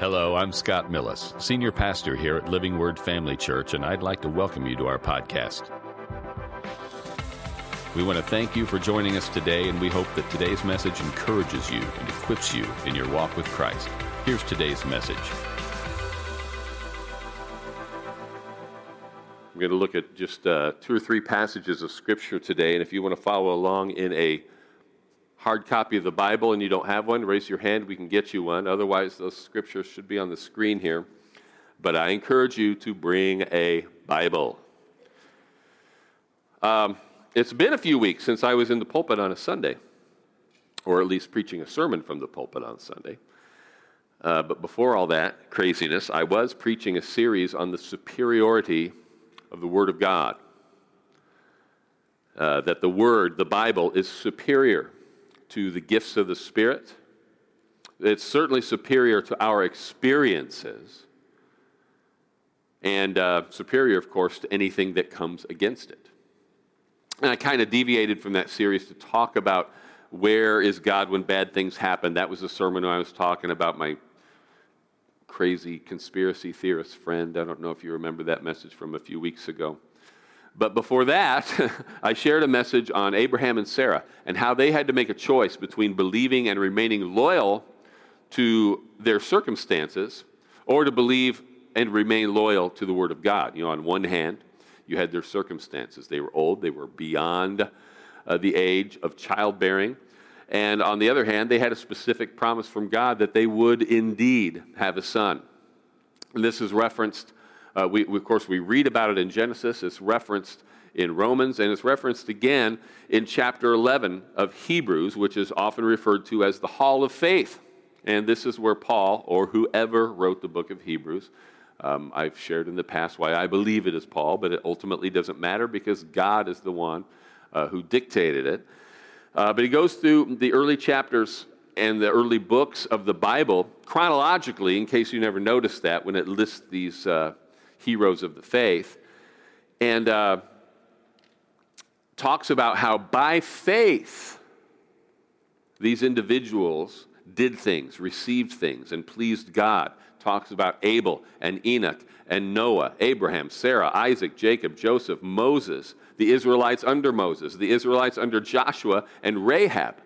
Hello, I'm Scott Millis, Senior Pastor here at Living Word Family Church, and I'd like to welcome you to our podcast. We want to thank you for joining us today, and we hope that today's message encourages you and equips you in your walk with Christ. Here's today's message. I'm going to look at just uh, two or three passages of Scripture today, and if you want to follow along in a hard copy of the Bible and you don't have one, raise your hand. We can get you one. Otherwise, those scriptures should be on the screen here. But I encourage you to bring a Bible. Um, it's been a few weeks since I was in the pulpit on a Sunday, or at least preaching a sermon from the pulpit on Sunday. Uh, but before all that craziness, I was preaching a series on the superiority of the Word of God. Uh, that the Word, the Bible, is superior to the gifts of the Spirit. It's certainly superior to our experiences, and uh, superior, of course, to anything that comes against it. And I kind of deviated from that series to talk about where is God when bad things happen. That was the sermon I was talking about my crazy conspiracy theorist friend. I don't know if you remember that message from a few weeks ago. But before that, I shared a message on Abraham and Sarah and how they had to make a choice between believing and remaining loyal to their circumstances or to believe and remain loyal to the Word of God. You know, on one hand, you had their circumstances. They were old, they were beyond uh, the age of childbearing. And on the other hand, they had a specific promise from God that they would indeed have a son. And this is referenced uh, we, we, of course, we read about it in Genesis. It's referenced in Romans, and it's referenced again in chapter 11 of Hebrews, which is often referred to as the Hall of Faith. And this is where Paul, or whoever wrote the book of Hebrews, um, I've shared in the past why I believe it is Paul, but it ultimately doesn't matter because God is the one uh, who dictated it. Uh, but he goes through the early chapters and the early books of the Bible chronologically, in case you never noticed that, when it lists these uh, heroes of the faith, and uh, talks about how by faith these individuals did things, received things, and pleased God. Talks about Abel and Enoch and Noah, Abraham, Sarah, Isaac, Jacob, Joseph, Moses, the Israelites under Moses, the Israelites under Joshua, and Rahab.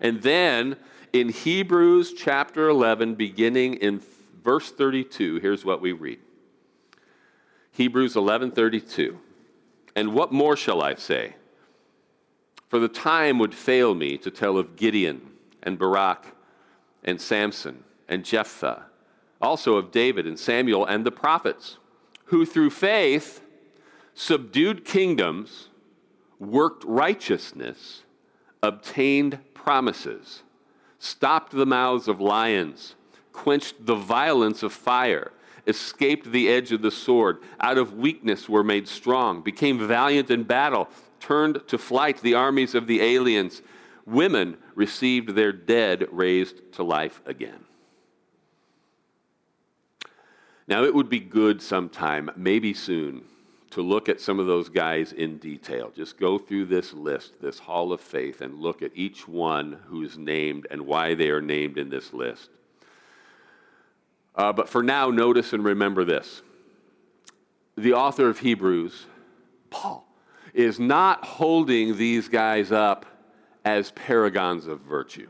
And then in Hebrews chapter 11, beginning in verse 32, here's what we read Hebrews 11:32. And what more shall I say? For the time would fail me to tell of Gideon and Barak and Samson and Jephthah, also of David and Samuel and the prophets, who through faith subdued kingdoms, worked righteousness, obtained promises, stopped the mouths of lions, quenched the violence of fire escaped the edge of the sword, out of weakness were made strong, became valiant in battle, turned to flight the armies of the aliens. Women received their dead raised to life again. Now, it would be good sometime, maybe soon, to look at some of those guys in detail. Just go through this list, this hall of faith, and look at each one who's named and why they are named in this list. Uh, but for now, notice and remember this. The author of Hebrews, Paul, is not holding these guys up as paragons of virtue.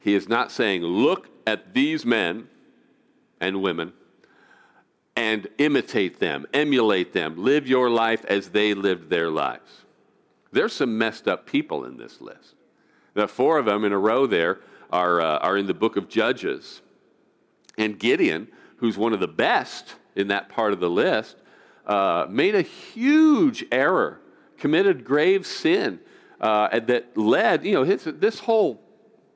He is not saying, look at these men and women and imitate them, emulate them, live your life as they lived their lives. There's some messed up people in this list. The four of them in a row there are, uh, are in the book of Judges. And Gideon, who's one of the best in that part of the list, uh, made a huge error, committed grave sin uh, that led, you know, his, this whole,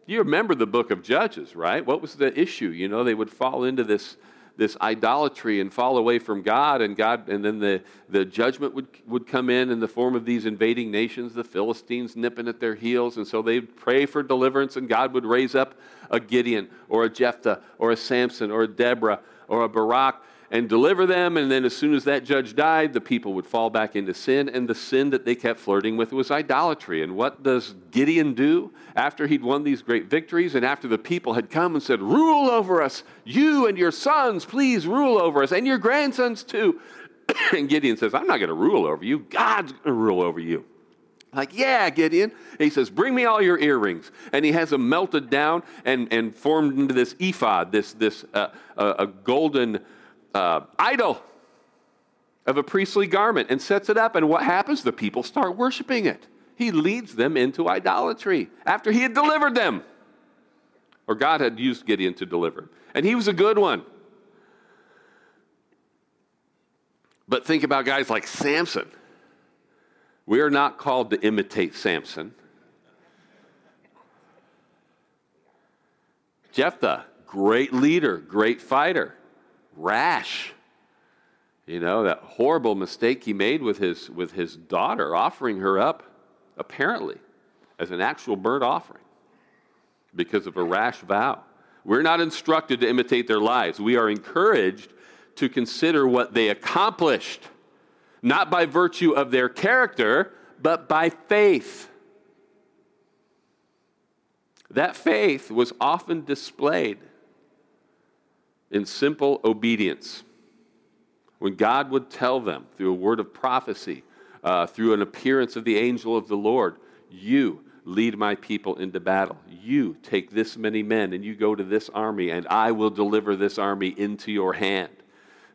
you remember the book of Judges, right? What was the issue? You know, they would fall into this this idolatry and fall away from God, and God, and then the, the judgment would, would come in in the form of these invading nations, the Philistines nipping at their heels, and so they'd pray for deliverance, and God would raise up a Gideon or a Jephthah or a Samson or a Deborah or a Barak, and deliver them. And then, as soon as that judge died, the people would fall back into sin. And the sin that they kept flirting with was idolatry. And what does Gideon do after he'd won these great victories and after the people had come and said, Rule over us, you and your sons, please rule over us, and your grandsons too? and Gideon says, I'm not going to rule over you, God's going to rule over you. Like, yeah, Gideon. he says, Bring me all your earrings. And he has them melted down and, and formed into this ephod, this, this uh, uh, a golden uh, idol of a priestly garment, and sets it up. And what happens? The people start worshiping it. He leads them into idolatry after he had delivered them. Or God had used Gideon to deliver. And he was a good one. But think about guys like Samson. We are not called to imitate Samson. Jephthah, great leader, great fighter, rash. You know, that horrible mistake he made with his, with his daughter, offering her up, apparently, as an actual burnt offering because of a rash vow. We're not instructed to imitate their lives. We are encouraged to consider what they accomplished not by virtue of their character, but by faith. That faith was often displayed in simple obedience. When God would tell them through a word of prophecy, uh, through an appearance of the angel of the Lord, You lead my people into battle. You take this many men and you go to this army, and I will deliver this army into your hand.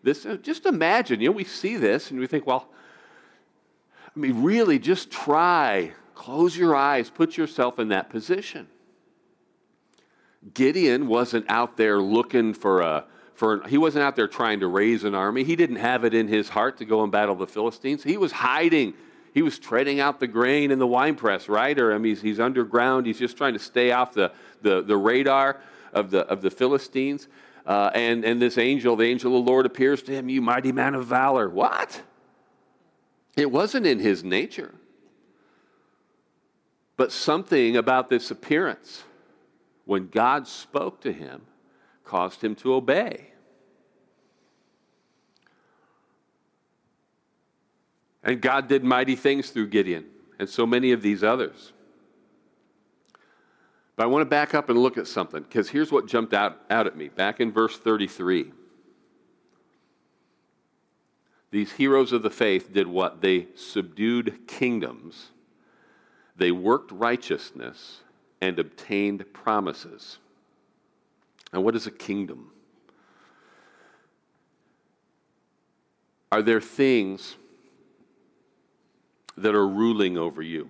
This, uh, just imagine, you know, we see this and we think, well, I mean, really just try, close your eyes, put yourself in that position. Gideon wasn't out there looking for a, for, he wasn't out there trying to raise an army. He didn't have it in his heart to go and battle the Philistines. He was hiding. He was treading out the grain in the winepress, right? Or I mean, he's, he's underground. He's just trying to stay off the, the, the radar of the, of the Philistines. Uh, and, and this angel, the angel of the Lord, appears to him, You mighty man of valor. What? It wasn't in his nature. But something about this appearance, when God spoke to him, caused him to obey. And God did mighty things through Gideon and so many of these others. But I want to back up and look at something because here's what jumped out, out at me back in verse 33. These heroes of the faith did what? They subdued kingdoms, they worked righteousness, and obtained promises. And what is a kingdom? Are there things that are ruling over you?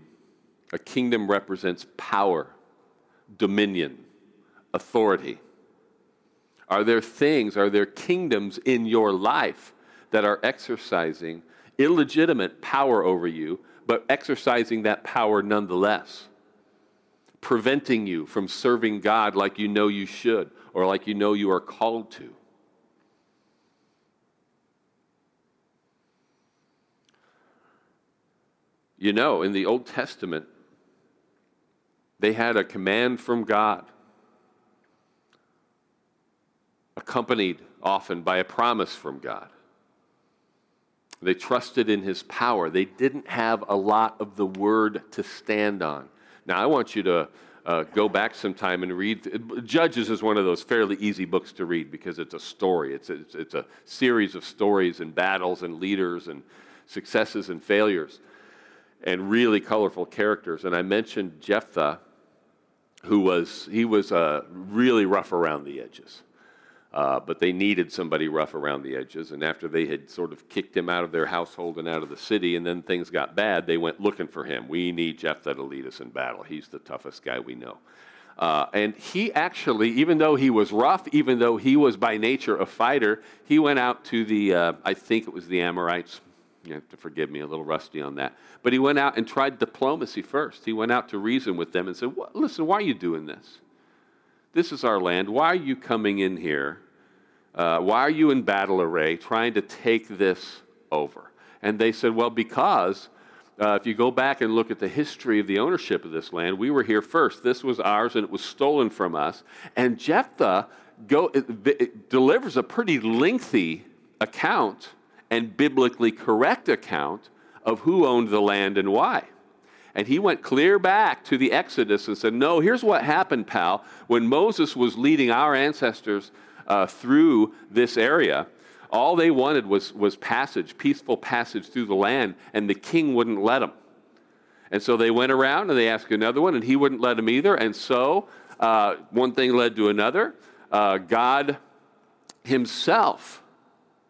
A kingdom represents power dominion, authority? Are there things, are there kingdoms in your life that are exercising illegitimate power over you, but exercising that power nonetheless? Preventing you from serving God like you know you should or like you know you are called to? You know, in the Old Testament, they had a command from God, accompanied often by a promise from God. They trusted in his power. They didn't have a lot of the word to stand on. Now, I want you to uh, go back sometime and read. Judges is one of those fairly easy books to read because it's a story. It's it's, it's a series of stories and battles and leaders and successes and failures and really colorful characters. And I mentioned Jephthah who was, he was uh, really rough around the edges. Uh, but they needed somebody rough around the edges. And after they had sort of kicked him out of their household and out of the city, and then things got bad, they went looking for him. We need Jephthah to lead us in battle. He's the toughest guy we know. Uh, and he actually, even though he was rough, even though he was by nature a fighter, he went out to the, uh, I think it was the Amorites, you have to forgive me, a little rusty on that. But he went out and tried diplomacy first. He went out to reason with them and said, Listen, why are you doing this? This is our land. Why are you coming in here? Uh, why are you in battle array trying to take this over? And they said, Well, because uh, if you go back and look at the history of the ownership of this land, we were here first. This was ours and it was stolen from us. And Jephthah go, it, it delivers a pretty lengthy account and biblically correct account of who owned the land and why. And he went clear back to the Exodus and said, No, here's what happened, pal. When Moses was leading our ancestors uh, through this area, all they wanted was, was passage, peaceful passage through the land, and the king wouldn't let them. And so they went around and they asked another one, and he wouldn't let them either. And so uh, one thing led to another. Uh, God himself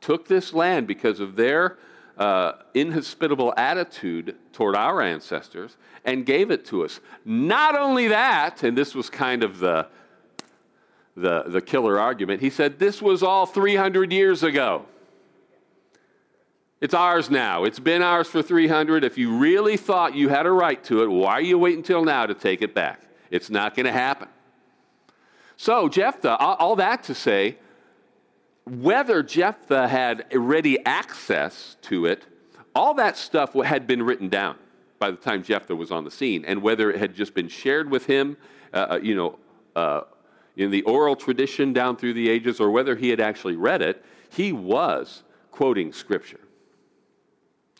took this land because of their uh, inhospitable attitude toward our ancestors and gave it to us. Not only that, and this was kind of the, the, the killer argument, he said, This was all 300 years ago. It's ours now. It's been ours for 300. If you really thought you had a right to it, why are you waiting until now to take it back? It's not going to happen. So, Jephthah, all that to say, whether Jephthah had ready access to it, all that stuff had been written down by the time Jephthah was on the scene, and whether it had just been shared with him, uh, uh, you know, uh, in the oral tradition down through the ages, or whether he had actually read it, he was quoting Scripture.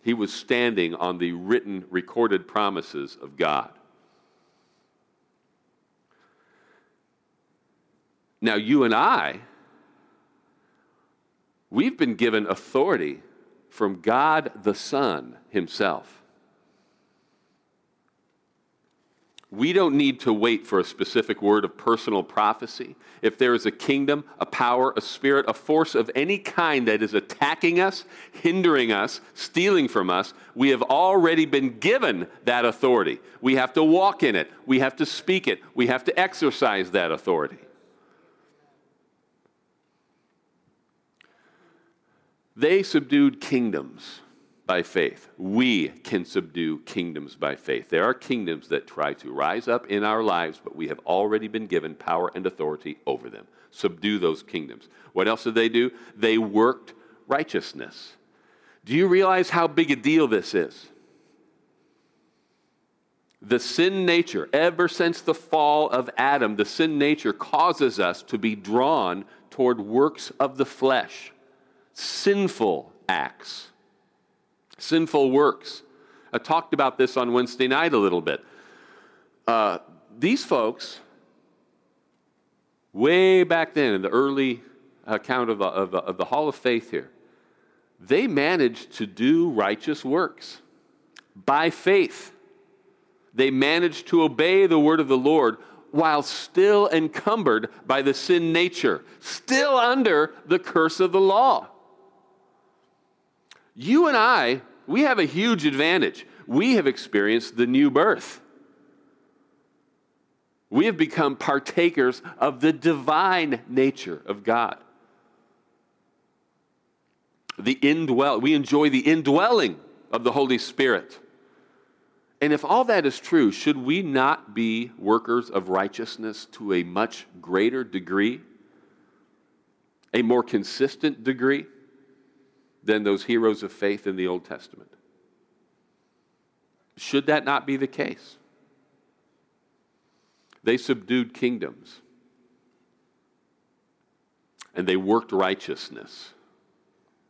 He was standing on the written, recorded promises of God. Now, you and I, we've been given authority from God the Son Himself. We don't need to wait for a specific word of personal prophecy. If there is a kingdom, a power, a spirit, a force of any kind that is attacking us, hindering us, stealing from us, we have already been given that authority. We have to walk in it, we have to speak it, we have to exercise that authority. They subdued kingdoms by faith. We can subdue kingdoms by faith. There are kingdoms that try to rise up in our lives, but we have already been given power and authority over them. Subdue those kingdoms. What else did they do? They worked righteousness. Do you realize how big a deal this is? The sin nature, ever since the fall of Adam, the sin nature causes us to be drawn toward works of the flesh sinful acts, sinful works. I talked about this on Wednesday night a little bit. Uh, these folks, way back then in the early account of the, of, the, of the Hall of Faith here, they managed to do righteous works by faith. They managed to obey the word of the Lord while still encumbered by the sin nature, still under the curse of the law. You and I, we have a huge advantage. We have experienced the new birth. We have become partakers of the divine nature of God. The indwell, we enjoy the indwelling of the Holy Spirit. And if all that is true, should we not be workers of righteousness to a much greater degree? A more consistent degree? Than those heroes of faith in the Old Testament. Should that not be the case? They subdued kingdoms and they worked righteousness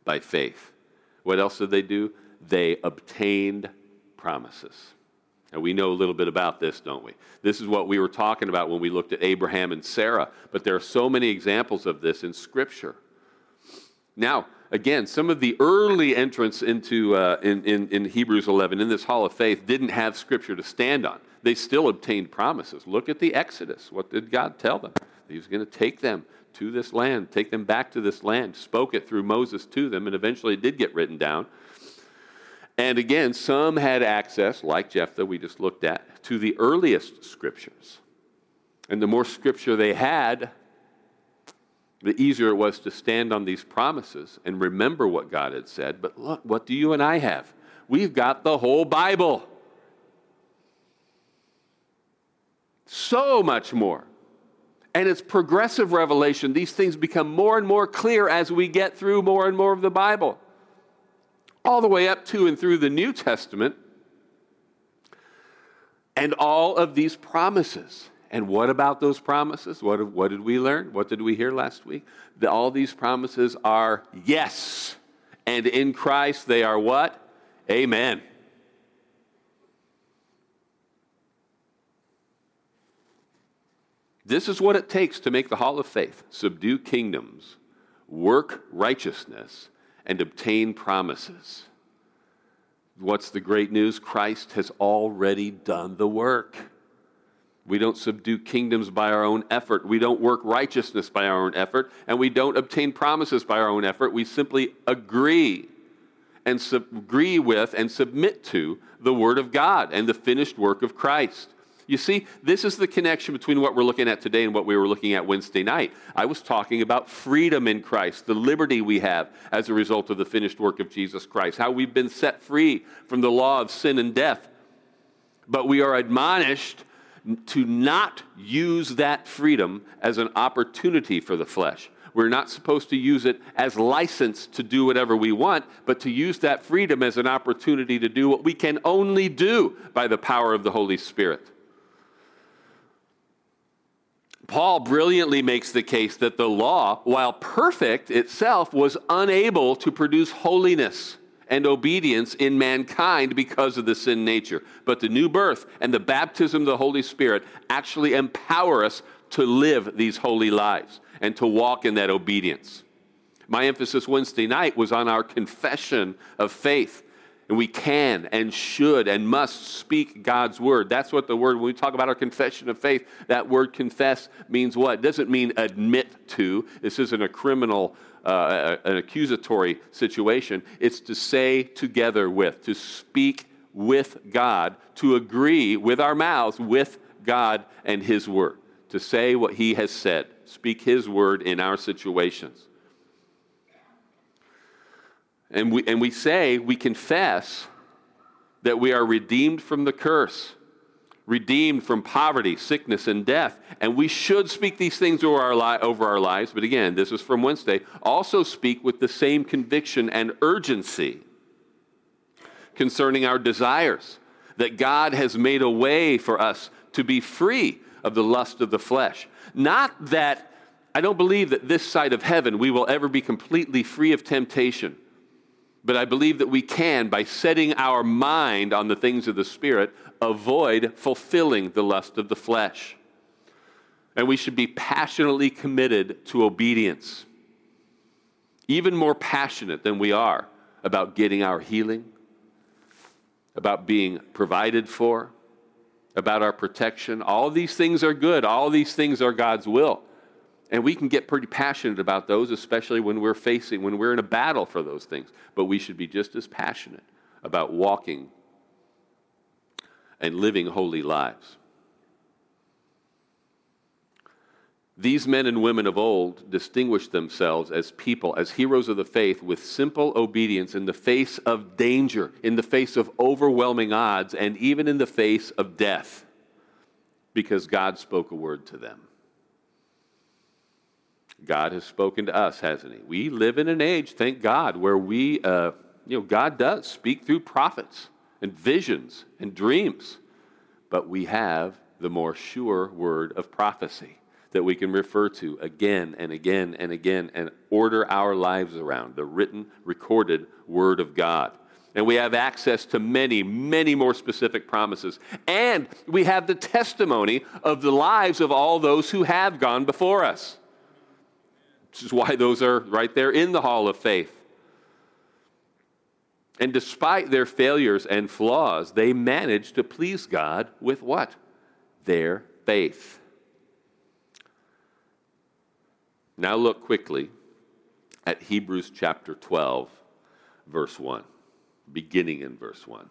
by faith. What else did they do? They obtained promises. And we know a little bit about this, don't we? This is what we were talking about when we looked at Abraham and Sarah, but there are so many examples of this in Scripture. Now, again, some of the early entrants into uh, in, in, in, Hebrews 11 in this hall of faith didn't have scripture to stand on. They still obtained promises. Look at the Exodus. What did God tell them? He was going to take them to this land, take them back to this land, spoke it through Moses to them, and eventually it did get written down. And again, some had access, like Jephthah, we just looked at, to the earliest scriptures. And the more scripture they had, the easier it was to stand on these promises and remember what God had said. But look, what do you and I have? We've got the whole Bible. So much more. And it's progressive revelation. These things become more and more clear as we get through more and more of the Bible. All the way up to and through the New Testament. And all of these promises And what about those promises? What, what did we learn? What did we hear last week? That all these promises are yes. And in Christ they are what? Amen. This is what it takes to make the hall of faith subdue kingdoms, work righteousness, and obtain promises. What's the great news? Christ has already done the work. We don't subdue kingdoms by our own effort. We don't work righteousness by our own effort. And we don't obtain promises by our own effort. We simply agree and sub- agree with and submit to the Word of God and the finished work of Christ. You see, this is the connection between what we're looking at today and what we were looking at Wednesday night. I was talking about freedom in Christ, the liberty we have as a result of the finished work of Jesus Christ, how we've been set free from the law of sin and death. But we are admonished to not use that freedom as an opportunity for the flesh. We're not supposed to use it as license to do whatever we want, but to use that freedom as an opportunity to do what we can only do by the power of the Holy Spirit. Paul brilliantly makes the case that the law, while perfect itself, was unable to produce holiness and obedience in mankind because of the sin nature. But the new birth and the baptism of the Holy Spirit actually empower us to live these holy lives and to walk in that obedience. My emphasis Wednesday night was on our confession of faith and we can and should and must speak God's word. That's what the word, when we talk about our confession of faith, that word confess means what? It doesn't mean admit to. This isn't a criminal, uh, an accusatory situation. It's to say together with, to speak with God, to agree with our mouths with God and His word, to say what He has said, speak His word in our situations. And we, and we say, we confess that we are redeemed from the curse, redeemed from poverty, sickness, and death. And we should speak these things over our, li- over our lives. But again, this is from Wednesday. Also speak with the same conviction and urgency concerning our desires, that God has made a way for us to be free of the lust of the flesh. Not that, I don't believe that this side of heaven we will ever be completely free of temptation but I believe that we can, by setting our mind on the things of the Spirit, avoid fulfilling the lust of the flesh. And we should be passionately committed to obedience, even more passionate than we are about getting our healing, about being provided for, about our protection. All these things are good, all these things are God's will. And we can get pretty passionate about those, especially when we're facing, when we're in a battle for those things. But we should be just as passionate about walking and living holy lives. These men and women of old distinguished themselves as people, as heroes of the faith, with simple obedience in the face of danger, in the face of overwhelming odds, and even in the face of death, because God spoke a word to them. God has spoken to us, hasn't He? We live in an age, thank God, where we, uh, you know, God does speak through prophets and visions and dreams, but we have the more sure word of prophecy that we can refer to again and again and again and order our lives around the written, recorded word of God. And we have access to many, many more specific promises. And we have the testimony of the lives of all those who have gone before us which is why those are right there in the hall of faith. And despite their failures and flaws, they managed to please God with what? Their faith. Now look quickly at Hebrews chapter 12, verse 1, beginning in verse 1.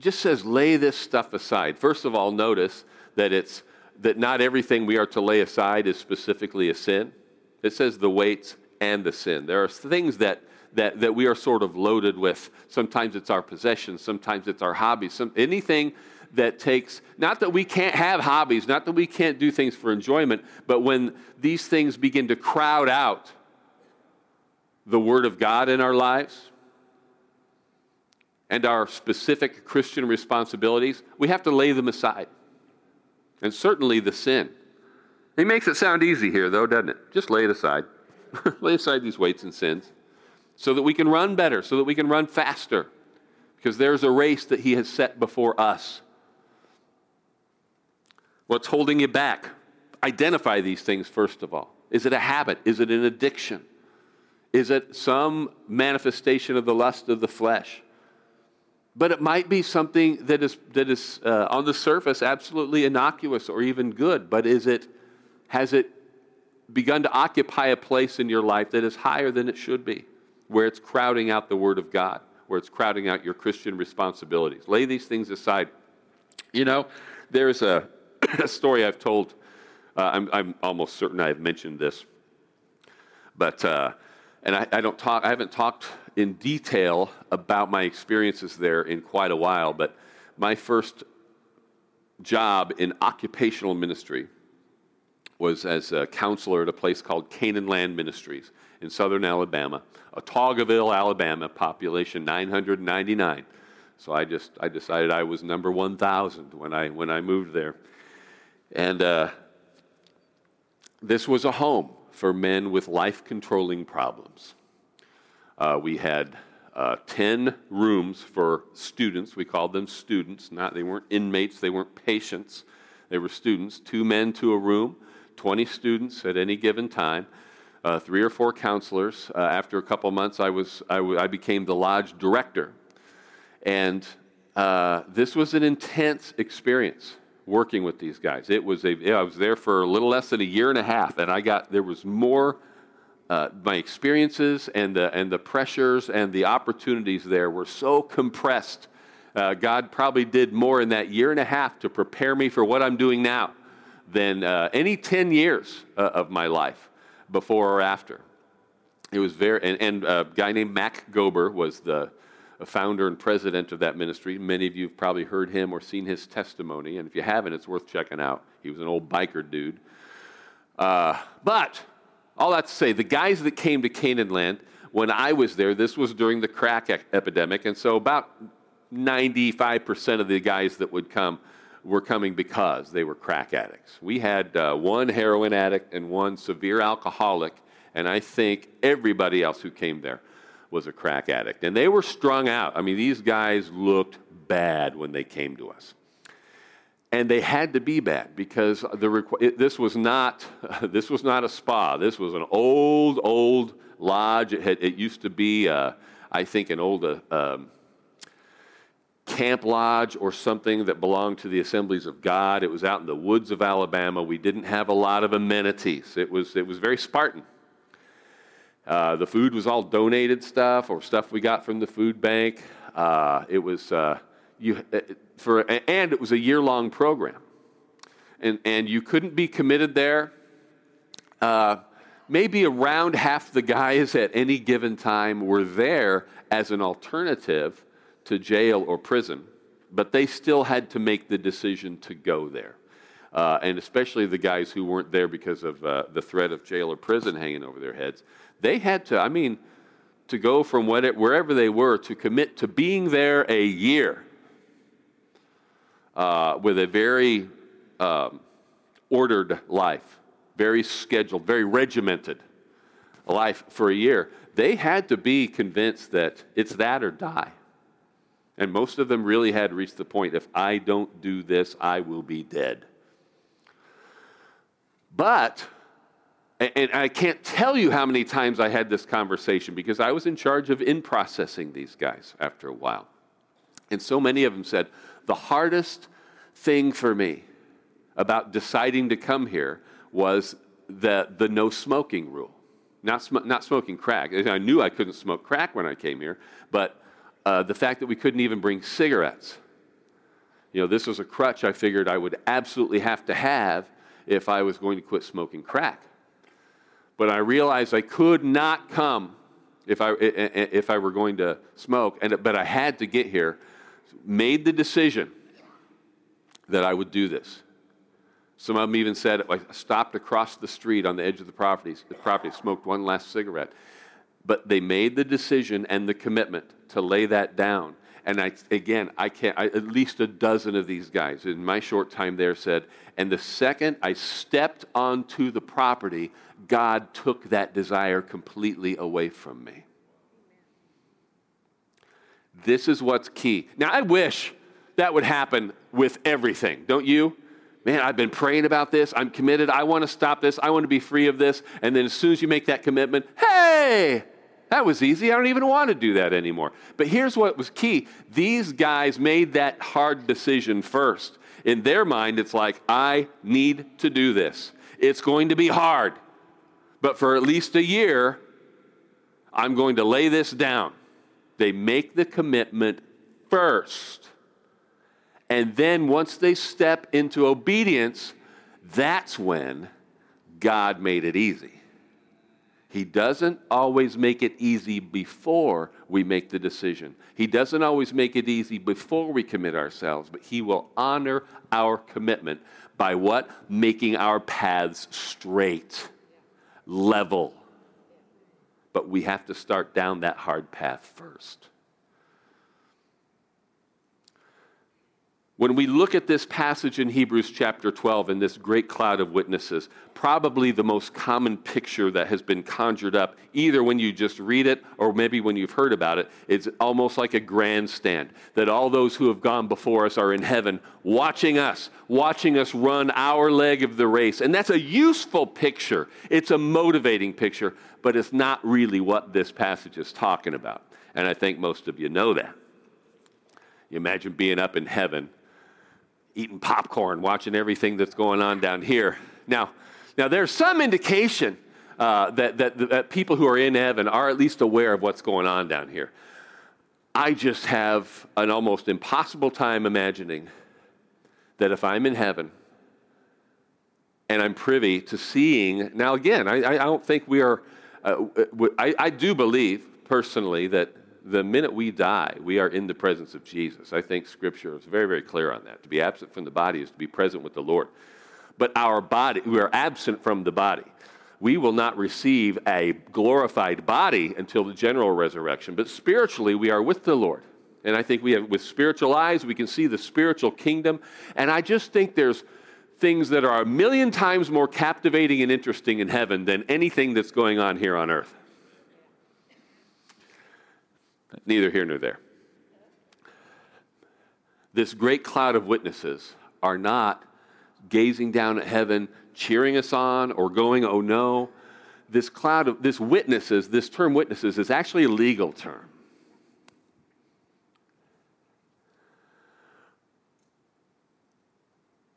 just says, lay this stuff aside. First of all, notice that it's that not everything we are to lay aside is specifically a sin. It says the weights and the sin. There are things that that, that we are sort of loaded with. Sometimes it's our possessions, sometimes it's our hobbies, some, anything that takes, not that we can't have hobbies, not that we can't do things for enjoyment, but when these things begin to crowd out the Word of God in our lives and our specific Christian responsibilities, we have to lay them aside. And certainly the sin. He makes it sound easy here, though, doesn't it? Just lay it aside. lay aside these weights and sins so that we can run better, so that we can run faster, because there's a race that He has set before us. What's holding you back? Identify these things first of all. Is it a habit? Is it an addiction? Is it some manifestation of the lust of the flesh? But it might be something that is, that is uh, on the surface absolutely innocuous or even good, but is it, has it begun to occupy a place in your life that is higher than it should be? where it's crowding out the Word of God, where it's crowding out your Christian responsibilities. Lay these things aside. You know, there's a, a story I've told, uh, I'm, I'm, almost certain I've mentioned this, but, uh, and I, I, don't talk, I haven't talked in detail about my experiences there in quite a while, but my first job in occupational ministry was as a counselor at a place called Canaan Land Ministries in southern Alabama, Autaugaville, Alabama, population 999. So I just I decided I was number 1,000 when I when I moved there, and uh, this was a home for men with life controlling problems. Uh, we had uh, 10 rooms for students. We called them students. Not they weren't inmates. They weren't patients. They were students. Two men to a room. 20 students at any given time uh, three or four counselors. Uh, after a couple months, I, was, I, w- I became the lodge director. And uh, this was an intense experience working with these guys. It was I was there for a little less than a year and a half, and I got, there was more, uh, my experiences and the, and the pressures and the opportunities there were so compressed. Uh, God probably did more in that year and a half to prepare me for what I'm doing now than uh, any 10 years of my life before or after. It was very, and, and a guy named Mac Gober was the founder and president of that ministry. Many of you have probably heard him or seen his testimony, and if you haven't, it's worth checking out. He was an old biker dude. Uh, but all that to say, the guys that came to Canaan land when I was there, this was during the crack epidemic, and so about 95% of the guys that would come were coming because they were crack addicts. We had uh, one heroin addict and one severe alcoholic, and I think everybody else who came there was a crack addict. And they were strung out. I mean, these guys looked bad when they came to us. And they had to be bad because the, it, this, was not, this was not a spa. This was an old, old lodge. It, had, it used to be, uh, I think, an old uh, um, camp lodge or something that belonged to the Assemblies of God. It was out in the woods of Alabama. We didn't have a lot of amenities. It was, it was very Spartan. Uh, the food was all donated stuff or stuff we got from the food bank. Uh, it was uh, you uh, for and it was a year long program, and and you couldn't be committed there. Uh, maybe around half the guys at any given time were there as an alternative to jail or prison, but they still had to make the decision to go there. Uh, and especially the guys who weren't there because of uh, the threat of jail or prison hanging over their heads, they had to, I mean, to go from wherever they were to commit to being there a year uh, with a very um, ordered life, very scheduled, very regimented life for a year. They had to be convinced that it's that or die. And most of them really had reached the point if I don't do this, I will be dead. But, and I can't tell you how many times I had this conversation because I was in charge of in processing these guys after a while. And so many of them said, the hardest thing for me about deciding to come here was the, the no smoking rule. Not, sm- not smoking crack. I knew I couldn't smoke crack when I came here, but uh, the fact that we couldn't even bring cigarettes You know, this was a crutch I figured I would absolutely have to have if I was going to quit smoking crack. But I realized I could not come if I, if I were going to smoke, and, but I had to get here. Made the decision that I would do this. Some of them even said, I stopped across the street on the edge of the property, the property, smoked one last cigarette. But they made the decision and the commitment to lay that down. And I, again, I can't, I, at least a dozen of these guys in my short time there said, and the second I stepped onto the property, God took that desire completely away from me. This is what's key. Now, I wish that would happen with everything, don't you? Man, I've been praying about this. I'm committed. I want to stop this. I want to be free of this. And then as soon as you make that commitment, hey, that was easy. I don't even want to do that anymore. But here's what was key these guys made that hard decision first. In their mind, it's like, I need to do this. It's going to be hard. But for at least a year, I'm going to lay this down. They make the commitment first. And then once they step into obedience, that's when God made it easy. He doesn't always make it easy before we make the decision. He doesn't always make it easy before we commit ourselves, but He will honor our commitment by what? Making our paths straight, level. But we have to start down that hard path first. When we look at this passage in Hebrews chapter 12 and this great cloud of witnesses, probably the most common picture that has been conjured up, either when you just read it or maybe when you've heard about it, it's almost like a grandstand. That all those who have gone before us are in heaven watching us, watching us run our leg of the race. And that's a useful picture, it's a motivating picture, but it's not really what this passage is talking about. And I think most of you know that. You imagine being up in heaven eating popcorn, watching everything that's going on down here. Now, now there's some indication uh, that, that, that people who are in heaven are at least aware of what's going on down here. I just have an almost impossible time imagining that if I'm in heaven and I'm privy to seeing, now again, I, I don't think we are, uh, I, I do believe personally that the minute we die, we are in the presence of Jesus. I think Scripture is very, very clear on that. To be absent from the body is to be present with the Lord. But our body, we are absent from the body. We will not receive a glorified body until the general resurrection, but spiritually, we are with the Lord. And I think we have, with spiritual eyes, we can see the spiritual kingdom. And I just think there's things that are a million times more captivating and interesting in heaven than anything that's going on here on earth. Neither here nor there. This great cloud of witnesses are not gazing down at heaven, cheering us on, or going, oh no. This cloud of, this witnesses, this term witnesses, is actually a legal term.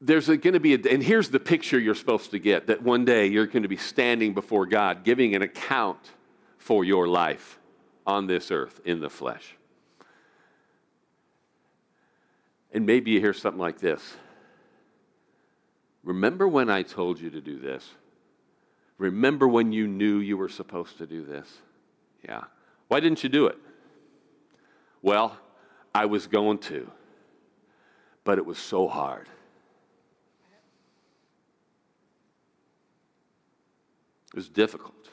there's going to be a, and here's the picture you're supposed to get that one day you're going to be standing before God giving an account for your life on this earth in the flesh. And maybe you hear something like this Remember when I told you to do this? Remember when you knew you were supposed to do this? Yeah. Why didn't you do it? Well, I was going to, but it was so hard. It was difficult.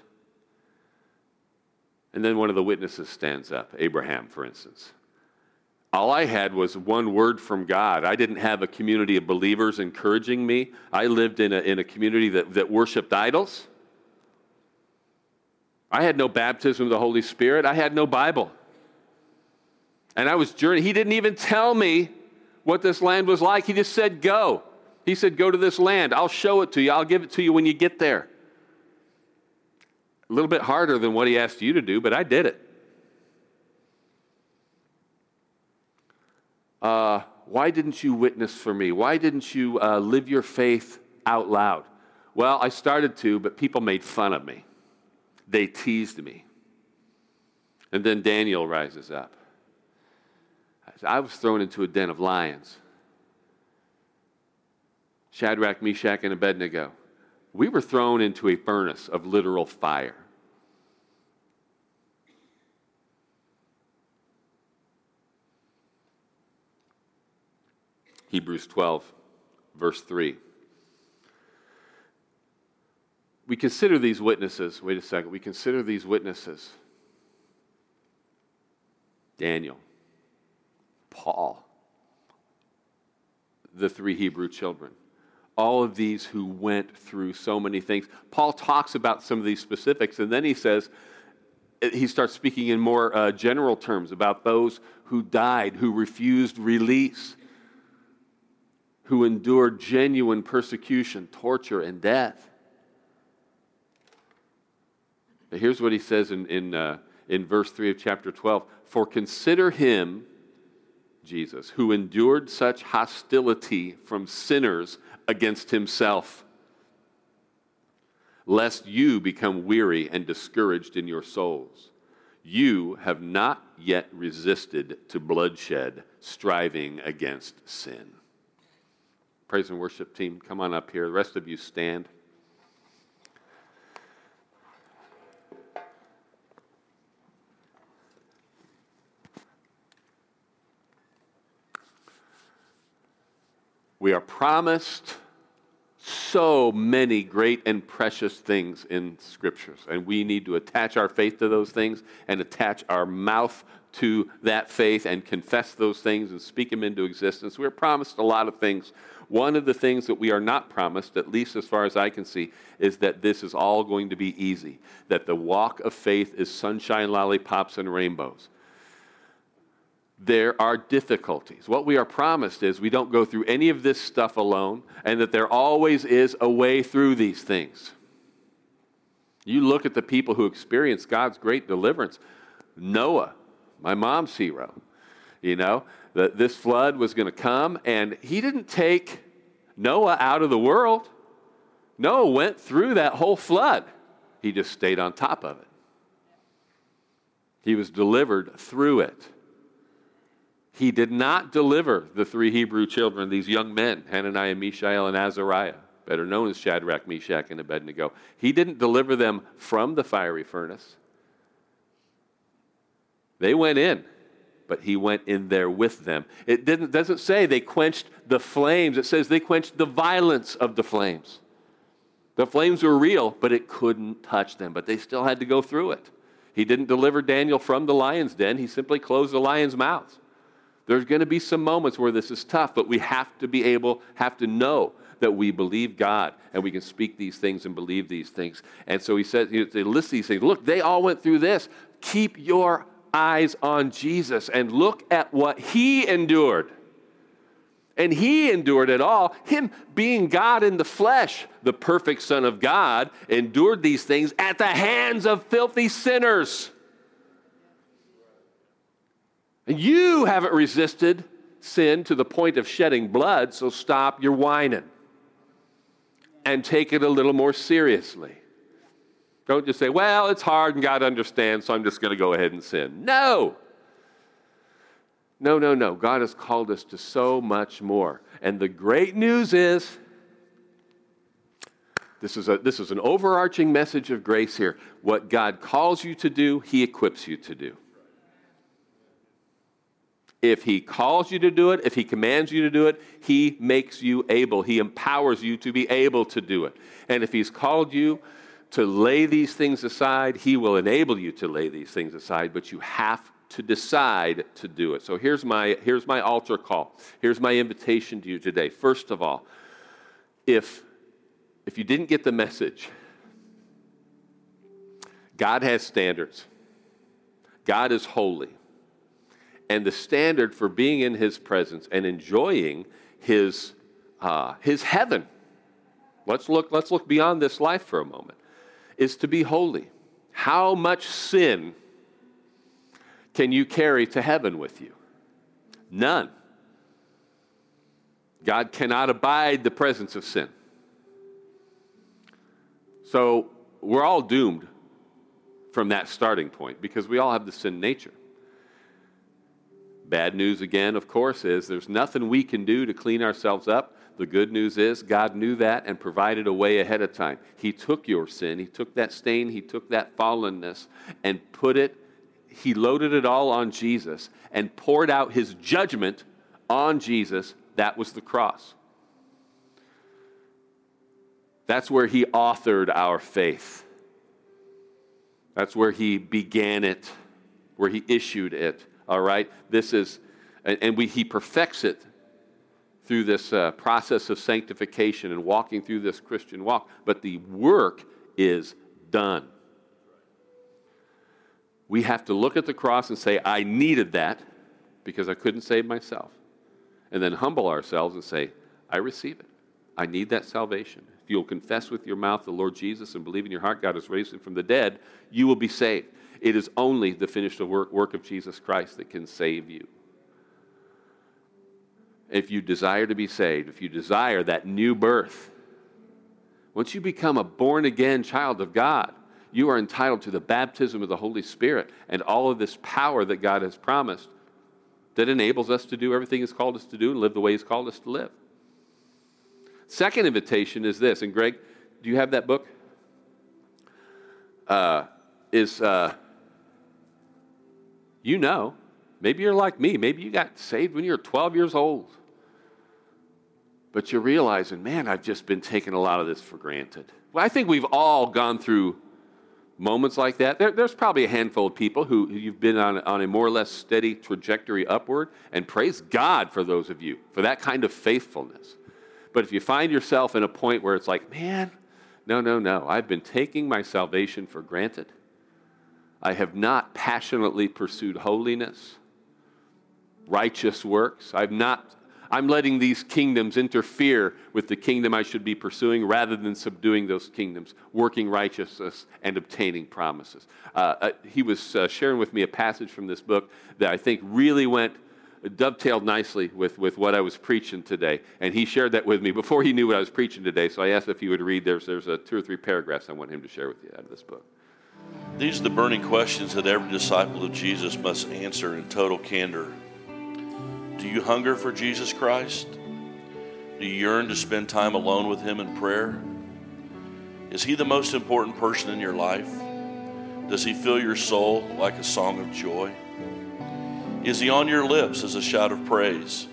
And then one of the witnesses stands up, Abraham, for instance. All I had was one word from God. I didn't have a community of believers encouraging me. I lived in a, in a community that, that worshiped idols. I had no baptism of the Holy Spirit. I had no Bible. And I was journeying. He didn't even tell me what this land was like. He just said, Go. He said, Go to this land. I'll show it to you. I'll give it to you when you get there. A little bit harder than what he asked you to do, but I did it. Uh, why didn't you witness for me? Why didn't you uh, live your faith out loud? Well, I started to, but people made fun of me. They teased me. And then Daniel rises up. I was thrown into a den of lions. Shadrach, Meshach, and Abednego. We were thrown into a furnace of literal fire. Hebrews 12, verse 3. We consider these witnesses, wait a second, we consider these witnesses Daniel, Paul, the three Hebrew children. All of these who went through so many things. Paul talks about some of these specifics, and then he says, he starts speaking in more uh, general terms about those who died, who refused release, who endured genuine persecution, torture, and death. Here's what he says in, in, uh, in verse 3 of chapter 12 For consider him, Jesus, who endured such hostility from sinners against himself, lest you become weary and discouraged in your souls. You have not yet resisted to bloodshed, striving against sin. Praise and worship team, come on up here. The rest of you stand. We are promised so many great and precious things in scriptures, and we need to attach our faith to those things and attach our mouth to that faith and confess those things and speak them into existence. We're promised a lot of things. One of the things that we are not promised, at least as far as I can see, is that this is all going to be easy, that the walk of faith is sunshine, lollipops, and rainbows there are difficulties. What we are promised is we don't go through any of this stuff alone, and that there always is a way through these things. You look at the people who experienced God's great deliverance. Noah, my mom's hero, you know, that this flood was going to come, and he didn't take Noah out of the world. Noah went through that whole flood, he just stayed on top of it. He was delivered through it. He did not deliver the three Hebrew children, these young men, Hananiah, Mishael, and Azariah, better known as Shadrach, Meshach, and Abednego. He didn't deliver them from the fiery furnace. They went in, but he went in there with them. It doesn't say they quenched the flames, it says they quenched the violence of the flames. The flames were real, but it couldn't touch them, but they still had to go through it. He didn't deliver Daniel from the lion's den, he simply closed the lion's mouth. There's going to be some moments where this is tough, but we have to be able, have to know that we believe God and we can speak these things and believe these things. And so he says, he lists these things. Look, they all went through this. Keep your eyes on Jesus and look at what he endured. And he endured it all. Him being God in the flesh, the perfect Son of God, endured these things at the hands of filthy sinners. You haven't resisted sin to the point of shedding blood, so stop your whining and take it a little more seriously. Don't just say, well, it's hard and God understands, so I'm just going to go ahead and sin. No. No, no, no. God has called us to so much more. And the great news is this is, a, this is an overarching message of grace here. What God calls you to do, He equips you to do. If He calls you to do it, if He commands you to do it, He makes you able. He empowers you to be able to do it. And if He's called you to lay these things aside, He will enable you to lay these things aside, but you have to decide to do it. So here's my, here's my altar call. Here's my invitation to you today. First of all, if, if you didn't get the message, God has standards, God is holy and the standard for being in his presence and enjoying his, uh, his heaven. Let's look, let's look beyond this life for a moment. Is to be holy. How much sin can you carry to heaven with you? None. God cannot abide the presence of sin. So we're all doomed from that starting point because we all have the sin nature Bad news again, of course, is there's nothing we can do to clean ourselves up. The good news is God knew that and provided a way ahead of time. He took your sin, He took that stain, He took that fallenness, and put it, He loaded it all on Jesus and poured out His judgment on Jesus. That was the cross. That's where He authored our faith. That's where He began it, where He issued it. All right? This is, and we, He perfects it through this uh, process of sanctification and walking through this Christian walk, but the work is done. We have to look at the cross and say, I needed that because I couldn't save myself. And then humble ourselves and say, I receive it. I need that salvation. If you'll confess with your mouth the Lord Jesus and believe in your heart God has raised him from the dead, you will be saved. It is only the finished work, work of Jesus Christ that can save you if you desire to be saved, if you desire that new birth, once you become a born again child of God, you are entitled to the baptism of the Holy Spirit and all of this power that God has promised that enables us to do everything He's called us to do and live the way He's called us to live. Second invitation is this, and Greg, do you have that book? Uh, is uh, you know, maybe you're like me, maybe you got saved when you were 12 years old. But you're realizing, man, I've just been taking a lot of this for granted. Well, I think we've all gone through moments like that. There, there's probably a handful of people who, who you've been on, on a more or less steady trajectory upward, and praise God for those of you, for that kind of faithfulness. But if you find yourself in a point where it's like, man, no, no, no, I've been taking my salvation for granted. I have not passionately pursued holiness, righteous works. I've not I'm letting these kingdoms interfere with the kingdom I should be pursuing rather than subduing those kingdoms, working righteousness and obtaining promises. Uh, uh, he was uh, sharing with me a passage from this book that I think really went dovetailed nicely with, with what I was preaching today. And he shared that with me before he knew what I was preaching today. So I asked if he would read. There's, there's a two or three paragraphs I want him to share with you out of this book. These are the burning questions that every disciple of Jesus must answer in total candor do you hunger for Jesus Christ? Do you yearn to spend time alone with Him in prayer? Is He the most important person in your life? Does He fill your soul like a song of joy? Is He on your lips as a shout of praise?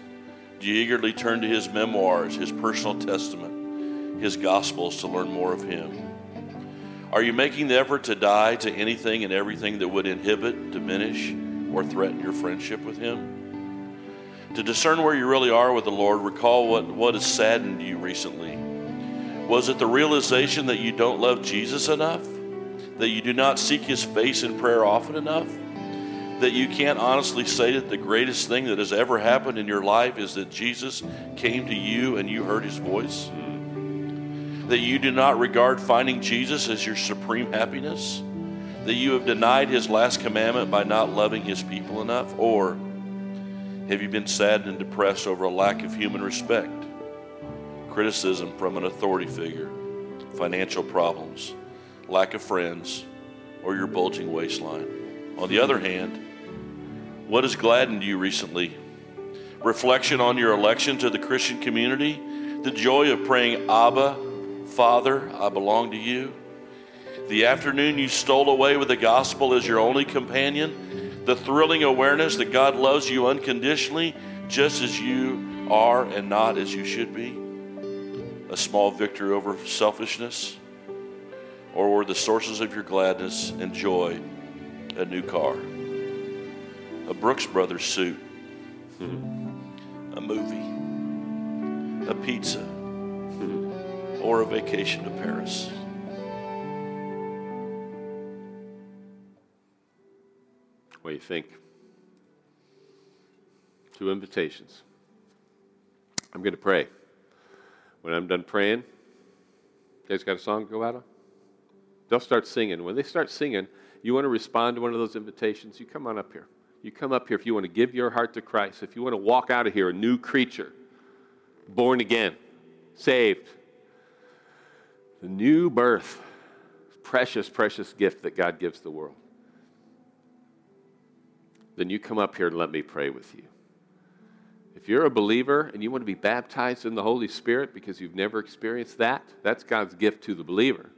Do you eagerly turn to His memoirs, His personal testament, His gospels to learn more of Him? Are you making the effort to die to anything and everything that would inhibit, diminish, or threaten your friendship with Him? To discern where you really are with the Lord, recall what, what has saddened you recently. Was it the realization that you don't love Jesus enough? That you do not seek his face in prayer often enough? That you can't honestly say that the greatest thing that has ever happened in your life is that Jesus came to you and you heard his voice? That you do not regard finding Jesus as your supreme happiness? That you have denied his last commandment by not loving his people enough? Or have you been saddened and depressed over a lack of human respect, criticism from an authority figure, financial problems, lack of friends, or your bulging waistline? On the other hand, what has gladdened you recently? Reflection on your election to the Christian community? The joy of praying, Abba, Father, I belong to you? The afternoon you stole away with the gospel as your only companion? the thrilling awareness that God loves you unconditionally, just as you are and not as you should be? A small victory over selfishness? Or were the sources of your gladness and joy a new car, a Brooks Brothers suit, mm-hmm. a movie, a pizza, or a vacation to Paris? What do you think? Two invitations. I'm going to pray. When I'm done praying, you guys got a song to go out on? They'll start singing. When they start singing, you want to respond to one of those invitations, you come on up here. You come up here if you want to give your heart to Christ, if you want to walk out of here a new creature, born again, saved. The new birth, precious, precious gift that God gives the world then you come up here and let me pray with you. If you're a believer and you want to be baptized in the Holy Spirit because you've never experienced that, that's God's gift to the believer.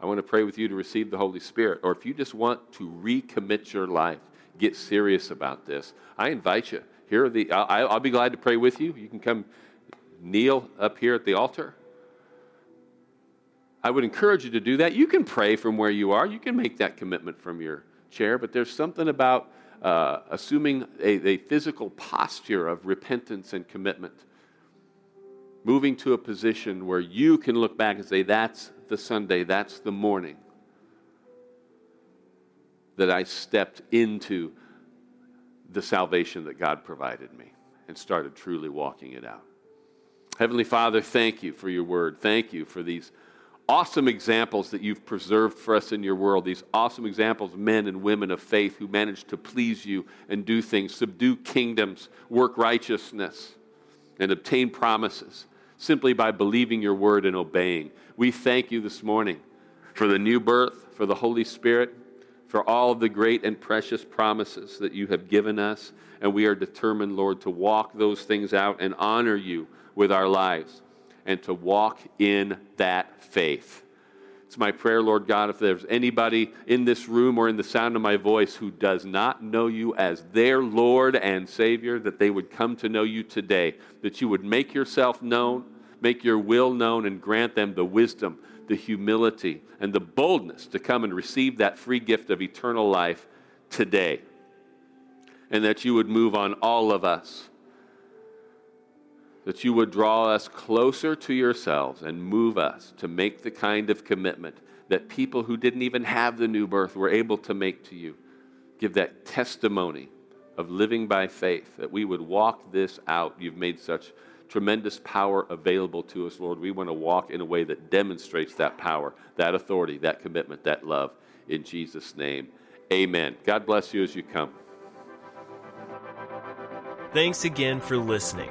I want to pray with you to receive the Holy Spirit. Or if you just want to recommit your life, get serious about this, I invite you. Here are the, I'll, I'll be glad to pray with you. You can come kneel up here at the altar. I would encourage you to do that. You can pray from where you are, you can make that commitment from your chair, but there's something about uh, assuming a, a physical posture of repentance and commitment. Moving to a position where you can look back and say, That's the Sunday, that's the morning that I stepped into the salvation that God provided me and started truly walking it out. Heavenly Father, thank you for your word. Thank you for these awesome examples that you've preserved for us in your world, these awesome examples, men and women of faith who managed to please you and do things, subdue kingdoms, work righteousness, and obtain promises simply by believing your word and obeying. We thank you this morning for the new birth, for the Holy Spirit, for all of the great and precious promises that you have given us. And we are determined, Lord, to walk those things out and honor you with our lives and to walk in that faith. It's my prayer, Lord God, if there's anybody in this room or in the sound of my voice who does not know you as their Lord and Savior, that they would come to know you today, that you would make yourself known, make your will known, and grant them the wisdom, the humility, and the boldness to come and receive that free gift of eternal life today. And that you would move on all of us that you would draw us closer to yourselves and move us to make the kind of commitment that people who didn't even have the new birth were able to make to you. Give that testimony of living by faith, that we would walk this out. You've made such tremendous power available to us, Lord. We want to walk in a way that demonstrates that power, that authority, that commitment, that love. In Jesus' name, amen. God bless you as you come. Thanks again for listening.